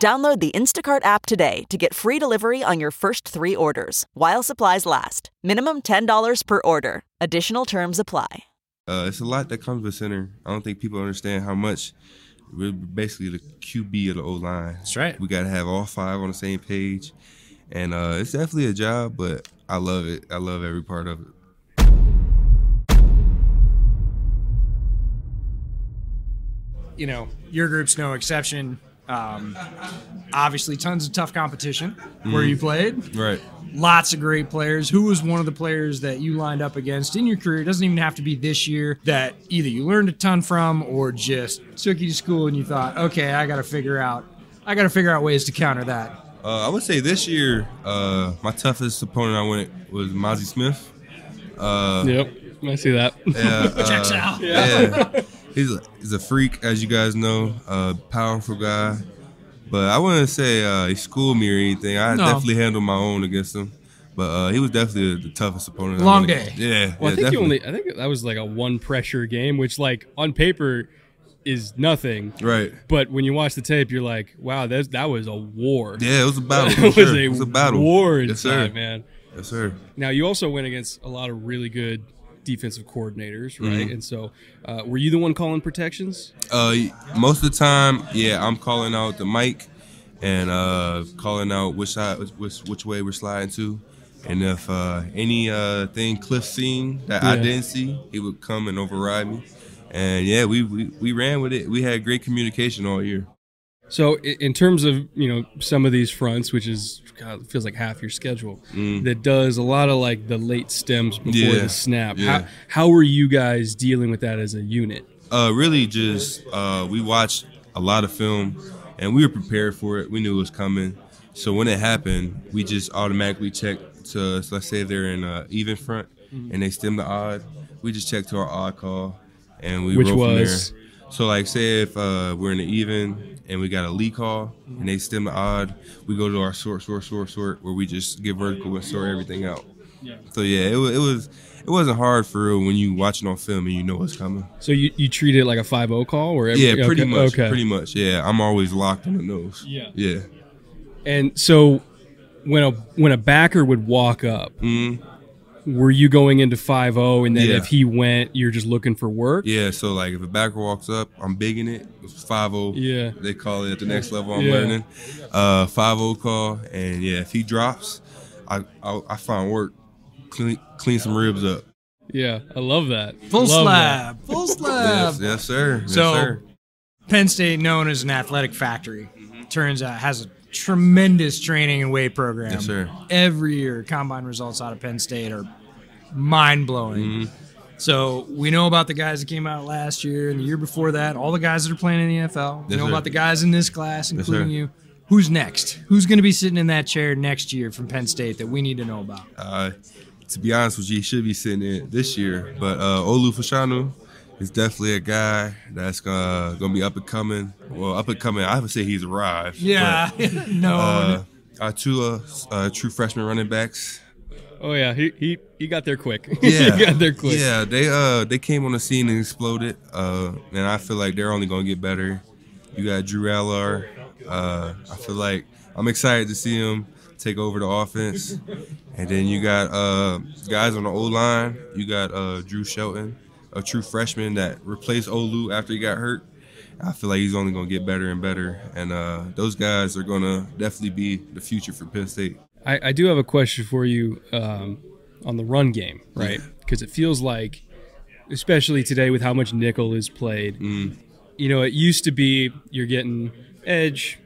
Download the Instacart app today to get free delivery on your first three orders while supplies last. Minimum $10 per order. Additional terms apply. Uh, it's a lot that comes with center. I don't think people understand how much we're basically the QB of the O line. That's right. We got to have all five on the same page. And uh, it's definitely a job, but I love it. I love every part of it. You know, your group's no exception. Um, obviously, tons of tough competition where you played. Right. Lots of great players. Who was one of the players that you lined up against in your career? It doesn't even have to be this year that either you learned a ton from or just took you to school and you thought, okay, I got to figure out, I got to figure out ways to counter that. Uh, I would say this year, uh, my toughest opponent I went was Mazi Smith. Uh, Yep, I see that. Yeah, uh, Checks out. yeah. he's a, he's a freak, as you guys know, a powerful guy. But I wouldn't say uh, he schooled me or anything. I No. definitely handled my own against him. But uh, he was definitely the toughest opponent. I Long went day. against. Yeah. Well, yeah, I think definitely. you only. I think that was like a one pressure game, which like on paper is nothing. Right. But when you watch the tape, you're like, wow, that that was a war. Yeah, it was a battle. it for was a It was a battle. war Yes, sir. man. Yes, sir. Now you also went against a lot of really good defensive coordinators, right? Mhm. And so, uh, were you the one calling protections? Uh, most of the time, yeah, I'm calling out the mic and uh, calling out which side, which which way we're sliding to, and if uh, any uh, thing Cliff seen that I didn't see, he would come and override me. And yeah, we, we we ran with it. We had great communication all year. So, in terms of you know some of these fronts, which is God, feels like half your schedule, that does a lot of like the late stems before Mm. Yeah, the snap. yeah. How how were you guys dealing with that as a unit? Uh, really, just uh, we watched a lot of film, and we were prepared for it. We knew it was coming. So when it happened, we just automatically checked to so let's say they're in uh, even front and they stem the odd. We just checked to our odd call, and we Which was? So like, say if uh, we're in the even and we got a lead call and they stem the odd, we go to our sort, sort, sort, sort, where we just get vertical and sort everything out. Yeah. So yeah, it, it was it wasn't hard for real when you watching on film and you know what's coming. So you, you treat it like a five zero call, or every, Yeah, pretty okay, much. Okay. Pretty much. Yeah, I'm always locked on the nose. Yeah. Yeah. And so when a when a backer would walk up, were you going into five zero, and then Mm-hmm. Yeah. if he went, you're just looking for work? Yeah. So like, if a backer walks up, I'm bigging it. It's five zero. Yeah. They call it at the next level. I'm Yeah. learning. Uh, five zero call, and yeah, if he drops, I I, I find work. Clean clean some ribs up. Yeah, I love that. Full Love slab. Full slab. Yes, yes, sir. Yes, So, sir. Penn State, known as an athletic factory, turns out has a tremendous training and weight program. Yes, sir. Every year, combine results out of Penn State are mind blowing. Mm-hmm. So we know about the guys that came out last year and the year before that. All the guys that are playing in the NFL. We Yes, know sir. about the guys in this class, including sir. you. Who's next? Who's going to be sitting in that chair next year from Penn State that we need to know about? Uh, to be honest with you, he should be sitting in this year. But uh, Olu Fashanu is definitely a guy that's gonna, gonna be up and coming. Well, up and coming. I would say he's arrived. Yeah, but, no. Uh, our two uh, uh, true freshman running backs. Oh yeah, he he, he got there quick. Yeah, he got there quick. Yeah, they uh they came on the scene and exploded. Uh, and I feel like they're only gonna get better. You got Drew Allar. Uh, I feel like I'm excited to see him take over the offense. And then you got uh guys on the O line. You got uh Drew Shelton, a true freshman that replaced Olu after he got hurt. I feel like he's only gonna get better and better. And uh, those guys are gonna definitely be the future for Penn State. I, I do have a question for you. Um, on the run game, right? Because it feels like, especially today with how much nickel is played, Mm. you know, it used to be you're getting edge,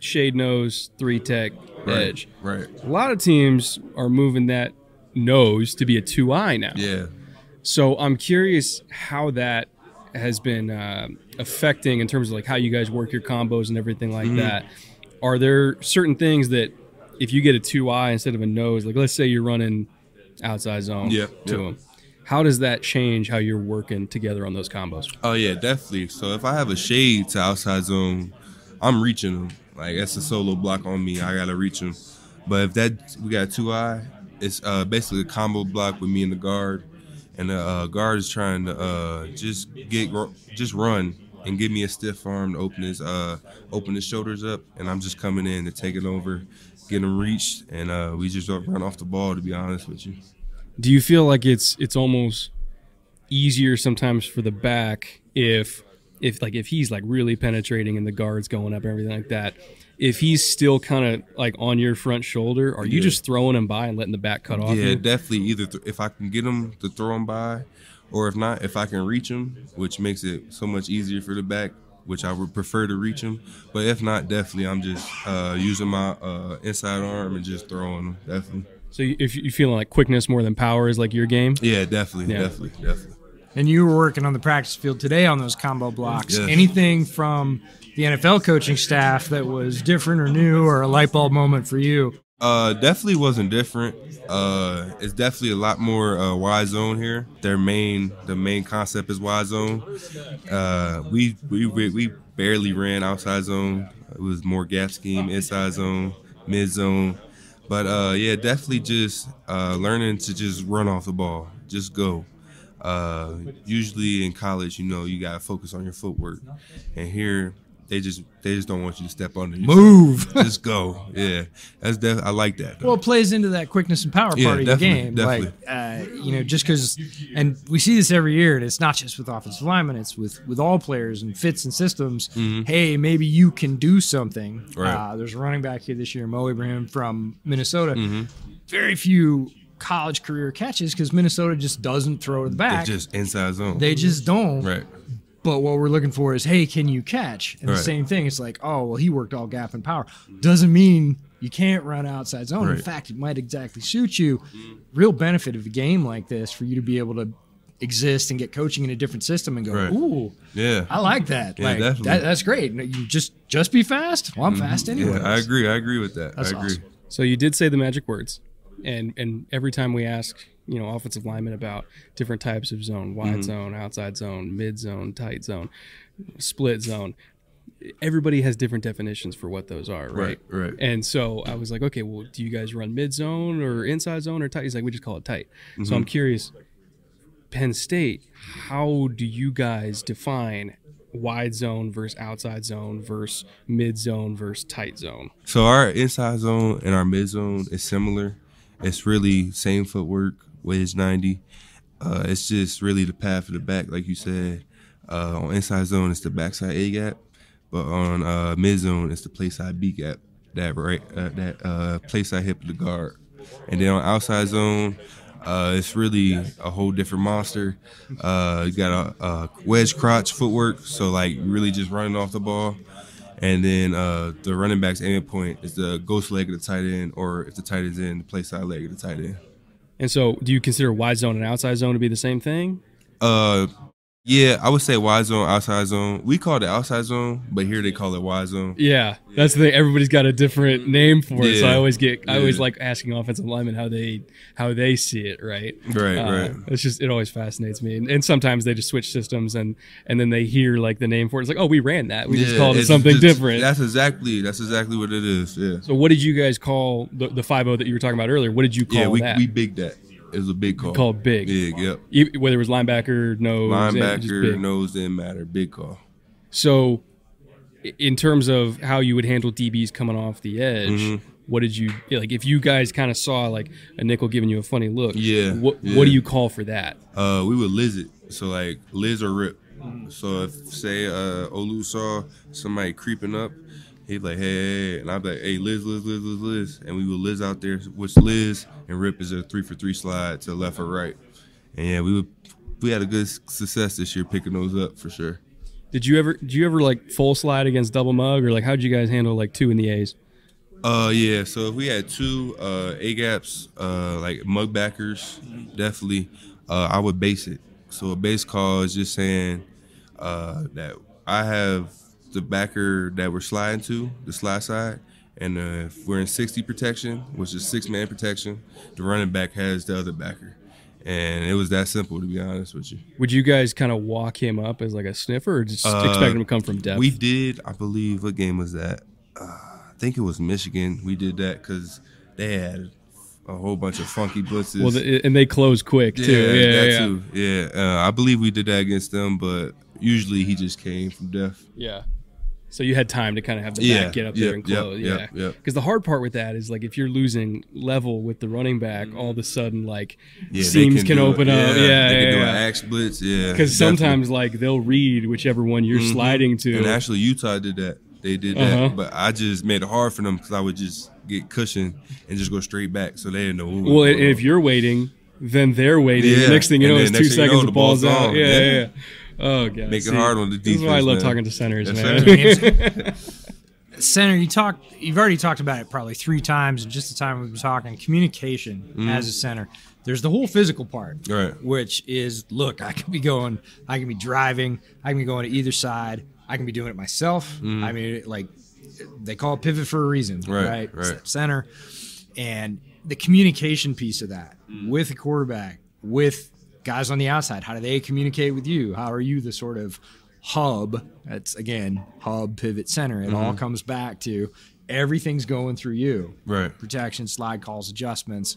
shade nose, three tech, edge. Right. A lot of teams are moving that nose to be a two eye now. Yeah. So I'm curious how that has been uh, affecting in terms of like how you guys work your combos and everything Mm-hmm. like that. Are there certain things that if you get a two eye instead of a nose, like let's say you're running outside zone Yep, to yep. them, how does that change how you're working together on those combos? Oh yeah, definitely. So if I have a shade to outside zone, I'm reaching them. Like that's a solo block on me. I gotta reach them. But if that we got two eye, it's uh, basically a combo block with me and the guard, and the uh, guard is trying to uh, just get just run and give me a stiff arm to open his uh, open his shoulders up, and I'm just coming in to take it over, get him reached, and uh, we just run off the ball. To be honest with you. Do you feel like it's it's almost easier sometimes for the back if if like if he's like really penetrating and the guards going up and everything like that if he's still kind of like on your front shoulder are you Yeah. just throwing him by and letting the back cut off Yeah, you? definitely. Either th- if I can get him to throw him by, or if not, if I can reach him, which makes it so much easier for the back, which I would prefer to reach him. But if not, definitely, I'm just uh, using my uh, inside arm and just throwing him. Definitely. so if you're feeling like quickness more than power is like your game Yeah, definitely, Yeah. definitely, definitely. And you were working on the practice field today on those combo blocks. Yes. Anything from the NFL coaching staff that was different or new or a light bulb moment for you? Uh, definitely wasn't different. Uh, it's definitely a lot more uh, wide zone here. Their main, the main concept is wide zone. Uh, we we we we barely ran outside zone. It was more gap scheme, inside zone, mid zone. But uh, yeah, definitely just uh, learning to just run off the ball, just go. Uh, usually in college, you know, you gotta focus on your footwork, and here they just they just don't want you to step on yourself. Move. just go. Yeah, that's def- I like that. though. Well, it plays into that quickness and power Yeah, part of the game. definitely. Like, uh, you know, just because, and we see this every year, and it's not just with offensive linemen, it's with with all players and fits and systems. Hey, maybe you can do something. Mm-hmm. Right. Uh, there's a running back here this year, Mo Ibrahim from Minnesota. Mm-hmm. Very few college career catches because Minnesota just doesn't throw to the back. It's just inside zone. they just don't. right. But what we're looking for is, hey, can you catch? And the same thing. It's like, oh, well, he worked all gap and power. Doesn't mean you can't run outside zone. In fact, it might exactly suit you. Real benefit of a game like this for you to be able to exist and get coaching in a different system and go, Right. ooh, Yeah. I like that. Yeah, like definitely. that, that's great. You just just be fast. Well, I'm mm-hmm. fast anyway. Yeah, I agree. I agree with that. That's I agree. awesome. So you did say the magic words, and and every time we ask, you know, offensive linemen about different types of zone, wide Mm-hmm. zone, outside zone, mid zone, tight zone, split zone, everybody has different definitions for what those are, right? Right, right. And so I was like, okay, well, do you guys run mid zone or inside zone or tight? He's like, we just call it tight. So Mm-hmm. I'm curious, Penn State, how do you guys define? Wide zone versus outside zone versus mid zone versus tight zone. So our inside zone and our mid zone is similar. It's really same footwork, wedge 90. Uh, it's just really the path of the back, like you said. Uh, on inside zone, it's the backside A gap, but on uh, mid zone, it's the play side B gap. That right, uh, that uh, play side hip of the guard, and then on outside zone, uh, it's really a whole different monster. Uh, you got a, a wedge crotch footwork, so like really just running off the ball. And then uh, the running back's aiming point is the ghost leg of the tight end, or if the tight end's in, the play side leg of the tight end. And so, do you consider wide zone and outside zone to be the same thing? Uh, yeah, I would say wide zone, outside zone. We call it outside zone, but here they call it wide zone. Yeah, that's the thing. Everybody's got a different name for it, so I always get, I always Yeah. like asking offensive linemen how they how they see it. Right, Right, Uh, right. It's just it always fascinates me, and, and sometimes they just switch systems, and and then they hear like the name for it. It's like, oh, we ran that. We just called it something just- different. That's exactly that's exactly what it is. Yeah. so, what did you guys call the the five zero that you were talking about earlier? What did you call that? Yeah, we that? we big that. It was a big call. called big. Big, yep. E- Whether it was linebacker, no, Linebacker, nose didn't matter. Big call. So, in terms of how you would handle DBs coming off the edge, Mm-hmm. what did you like? If you guys kind of saw like a nickel giving you a funny look, Yeah, What yeah. what do you call for that? Uh, we would liz it. So like liz or rip. So if say uh Olu saw somebody creeping up, He'd be like, hey, hey, hey," and I'd be like, hey, Liz, Liz, Liz, Liz, Liz, and we would Liz out there, which Liz and Rip is a three for three slide to left or right, and yeah, we would we had a good success this year picking those up for sure. Did you ever did you ever like full slide against double mug or like how did you guys handle like two in the A's? Uh yeah, so if we had two uh A gaps, uh like mug backers, definitely uh I would base it. So a base call is just saying uh that I have the backer that we're sliding to, the slide side, and uh, if we're in 60 protection, which is six man protection, the running back has the other backer. And it was that simple to be honest with you. Would you guys kind of walk him up as like a sniffer or just Uh, expect him to come from depth? We did, I believe, what game was that? Uh, I think it was Michigan. We did that because they had a whole bunch of funky blitzes. well, the, and they close quick too. yeah, Yeah, that yeah, too. Yeah, uh, I believe we did that against them, but usually he just came from death. yeah. So you had time to kind of have the Yeah, back get up yep, there and yep, close. yep, yeah. yep. Because the hard part with that is like if you're losing level with the running back, all of a sudden like Yeah, seams can, do it. open up. Yeah, they yeah. can do an axe blitz. Yeah, Because sometimes like they'll read whichever one you're Mhm. sliding to. And actually, Utah did that. They did that, Uh-huh. but I just made it hard for them because I would just get cushion and just go straight back, so they didn't know. What was well, and going if you're waiting, then they're waiting. Yeah, Next thing you know, it's two next thing you seconds. know, the ball's out. gone. Yeah, Yeah. Yeah. yeah. Oh god, Make it See, hard on the This is why I love man. talking to centers, Yes, man. Center, you talked. You've already talked about it probably three times in just the time we've been talking. Communication mm-hmm. as a center. There's the whole physical part, Right. Which is, look, I can be going, I can be driving, I can be going to either side, I can be doing it myself. Mm-hmm. I mean, like they call it pivot for a reason, Right, right? Right. center, and the communication piece of that mm-hmm. with the quarterback, with guys on the outside. How do they communicate with you? How are you the sort of hub? That's again hub, pivot, center. It Mm-hmm. all comes back to everything's going through you. Right. Protection, slide calls, adjustments,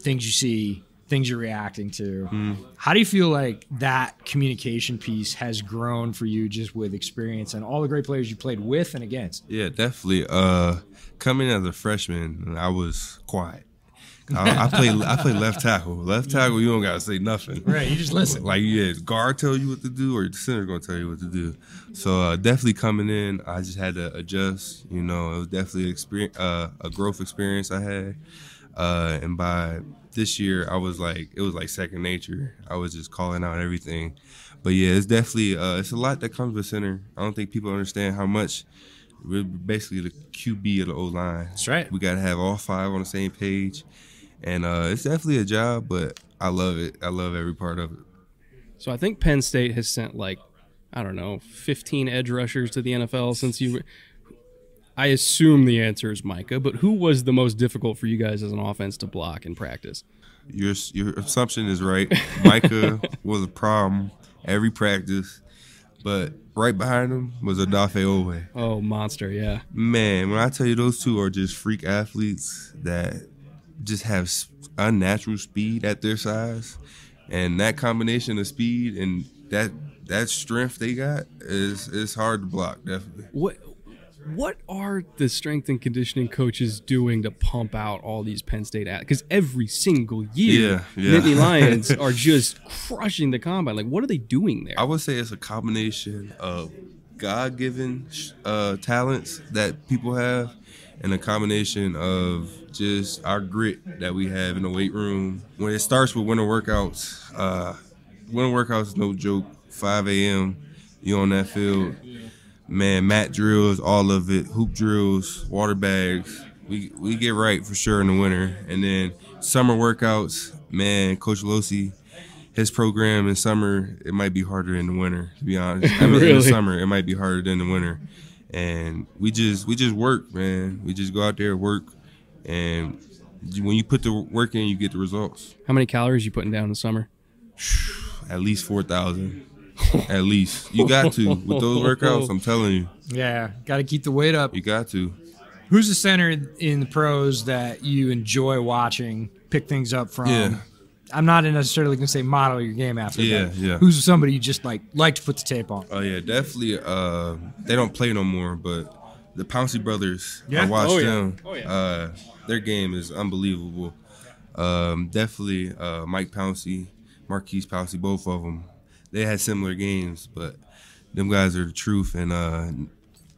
things you see, things you're reacting to. Mm-hmm. How do you feel like that communication piece has grown for you just with experience and all the great players you played with and against? Yeah, definitely. Uh, coming as a freshman, I was quiet. I, I play I play left tackle. Left tackle, you don't gotta say nothing. Right, you just listen. Like yeah, guard tell you what to do, or the center gonna tell you what to do. So uh, definitely coming in, I just had to adjust. You know, it was definitely experience, uh, a growth experience I had. Uh, and by this year, I was like, it was like second nature. I was just calling out everything. But yeah, it's definitely uh, it's a lot that comes with center. I don't think people understand how much. We're basically the QB of the O line. That's right. We got to have all five on the same page, and uh, it's definitely a job. But I love it. I love every part of it. So I think Penn State has sent like I don't know, 15 edge rushers to the NFL since you. I assume the answer is Micah, but who was the most difficult for you guys as an offense to block in practice? Your your assumption is right. Micah was a problem every practice, but right behind him was Odafe Oweh. Oh, monster! Yeah, Man, when I tell you those two are just freak athletes that just have unnatural speed at their size, and that combination of speed and that that strength they got is is hard to block. Definitely. what what are the strength and conditioning coaches doing to pump out all these Penn State athletes? Because every single year, Yeah, yeah. Nittany Lions are just crushing the combine. Like, what are they doing there? I would say it's a combination of God given uh, talents that people have and a combination of just our grit that we have in the weight room. When it starts with winter workouts, uh, winter workouts no joke. 5 a.m., you on that field. Man, mat drills, all of it, hoop drills, water bags. We we get right for sure in the winter. And then summer workouts, man, Coach Losey, his program in summer, it might be harder in the winter, to be honest. I mean in the summer, it might be harder than the winter. And we just we just work, man. We just go out there, work, and when you put the work in, you get the results. How many calories you putting down in the summer? At least four thousand. At least. You got to. With those workouts, I'm telling you. Yeah, got to keep the weight up. You got to. Who's the center in the pros that you enjoy watching, pick things up from? Yeah. I'm not necessarily going to say model your game after Yeah, yeah. Who's somebody you just like like to put the tape on? Oh yeah, definitely. Uh, they don't play no more, but the Pouncey brothers, Yeah? I watched Oh, yeah. them. Oh, yeah. Uh, their game is unbelievable. Um, definitely, uh, Mike Pouncey, Maurkice Pouncey, both of them. They had similar games, but them guys are the truth. And uh,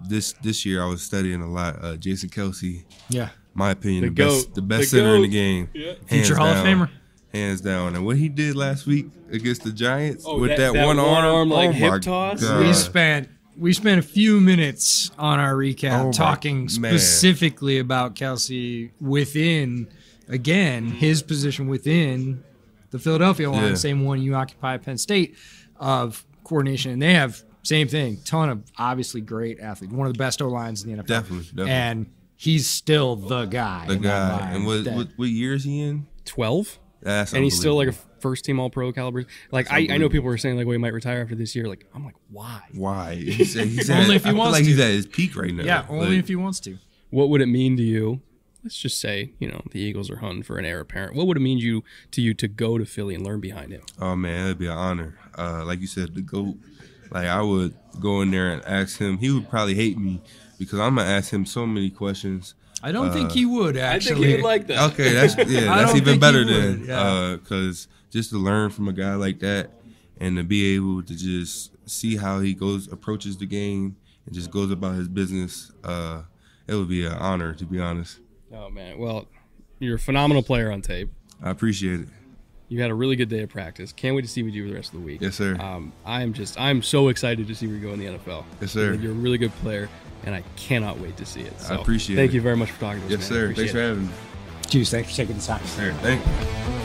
this this year I was studying a lot. Uh, Jason Kelce, Yeah. my opinion, The the, best GOAT. the best The center in the game. Yeah. Future Hall of. Famer. Hands down. And what he did last week against the Giants Oh, with that- that, that one, one arm, arm, like, oh hip toss? God. we spent we spent a few minutes on our recap Oh my talking man. specifically about Kelce within again his position within the Philadelphia line, Yeah. same one you occupy at Penn State of coordination, and they have same thing, ton of obviously great athletes, one of the best O lines in the NFL, Definitely, definitely. and he's still the guy, the guy. And what, that- what what year is he in? Twelve. That's and he's still like a first team All Pro caliber. Like I, I know people were saying like, well, he might retire after this year. Like I'm like, why? why? He's, he's Only if he I feel wants like to. he's at his peak right now. yeah, only Like, if he wants to. What would it mean to you? Let's just say, you know, the Eagles are hunting for an heir apparent. What would it mean to you to you to go to Philly and learn behind him? Oh man, it'd be an honor. Uh, like you said, the goat. Like I would go in there and ask him. He would probably hate me because I'm gonna ask him so many questions. I don't Uh, think he would actually. I think he'd like that. Okay, that's yeah, that's even better would, then. yeah. Because just to learn from a guy like that and to be able to just see how he goes approaches the game and just goes about his business, uh, it would be an honor to be honest. Oh man, well, you're a phenomenal player on tape. I appreciate it. You had a really good day of practice. Can't wait to see what you do the rest of the week. Yes, sir. Um, I'm just I'm so excited to see where you go in the NFL. Yes, sir. You're a really good player, and I cannot wait to see it. So appreciate Thank it. Thank you very much for talking to us. Yes, man. sir. Appreciate Thanks for it. having me. Juice, thanks for taking the time. All right, thank you.